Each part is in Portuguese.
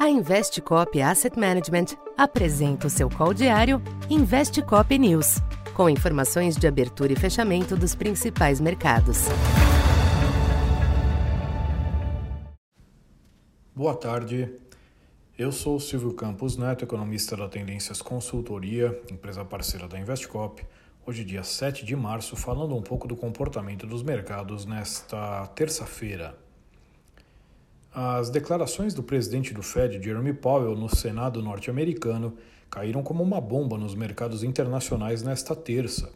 A Investcop Asset Management apresenta o seu call diário Investcop News, com informações de abertura e fechamento dos principais mercados. Boa tarde. Eu sou Silvio Campos Neto, economista da Tendências Consultoria, empresa parceira da Investcop. Hoje, dia 7 de março, falando um pouco do comportamento dos mercados nesta terça-feira. As declarações do presidente do Fed, Jeremy Powell, no Senado norte-americano caíram como uma bomba nos mercados internacionais nesta terça.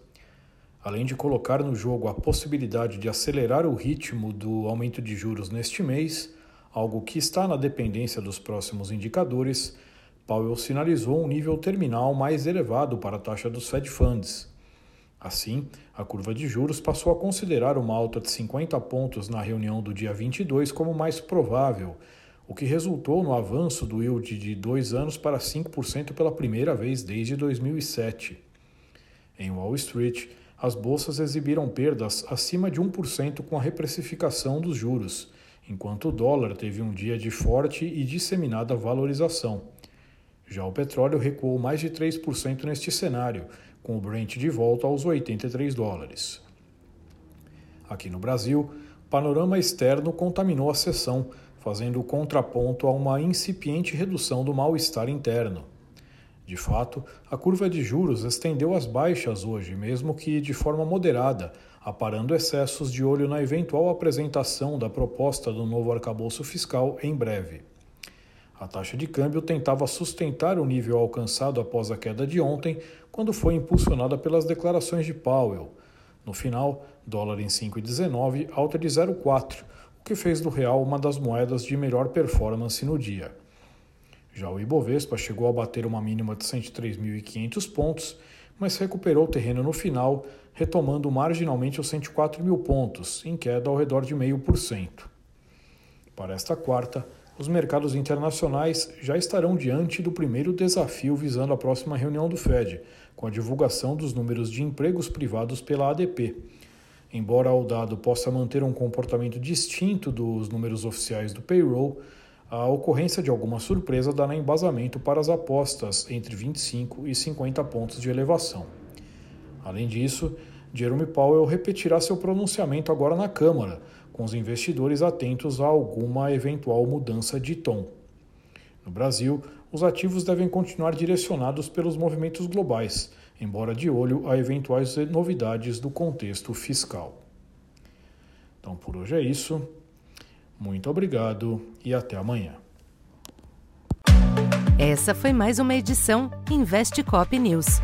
Além de colocar no jogo a possibilidade de acelerar o ritmo do aumento de juros neste mês, algo que está na dependência dos próximos indicadores, Powell sinalizou um nível terminal mais elevado para a taxa dos Fed Funds. Assim, a curva de juros passou a considerar uma alta de 50 pontos na reunião do dia 22 como mais provável, o que resultou no avanço do yield de dois anos para 5% pela primeira vez desde 2007. Em Wall Street, as bolsas exibiram perdas acima de 1% com a reprecificação dos juros, enquanto o dólar teve um dia de forte e disseminada valorização. Já o petróleo recuou mais de 3% neste cenário, com o Brent de volta aos 83 dólares. Aqui no Brasil, o panorama externo contaminou a sessão, fazendo contraponto a uma incipiente redução do mal-estar interno. De fato, a curva de juros estendeu as baixas hoje, mesmo que de forma moderada, aparando excessos de olho na eventual apresentação da proposta do novo arcabouço fiscal em breve. A taxa de câmbio tentava sustentar o nível alcançado após a queda de ontem, quando foi impulsionada pelas declarações de Powell. No final, dólar em 5,19, alta de 0,4, o que fez do real uma das moedas de melhor performance no dia. Já o Ibovespa chegou a bater uma mínima de 103.500 pontos, mas recuperou terreno no final, retomando marginalmente os 104 mil pontos, em queda ao redor de 0,5%. Para esta quarta, os mercados internacionais já estarão diante do primeiro desafio visando a próxima reunião do Fed, com a divulgação dos números de empregos privados pela ADP. Embora o dado possa manter um comportamento distinto dos números oficiais do payroll, a ocorrência de alguma surpresa dará embasamento para as apostas entre 25 e 50 pontos de elevação. Além disso, Jerome Powell repetirá seu pronunciamento agora na Câmara, com os investidores atentos a alguma eventual mudança de tom. No Brasil, os ativos devem continuar direcionados pelos movimentos globais, embora de olho a eventuais novidades do contexto fiscal. Então, por hoje é isso. Muito obrigado e até amanhã. Essa foi mais uma edição Investe Cop News.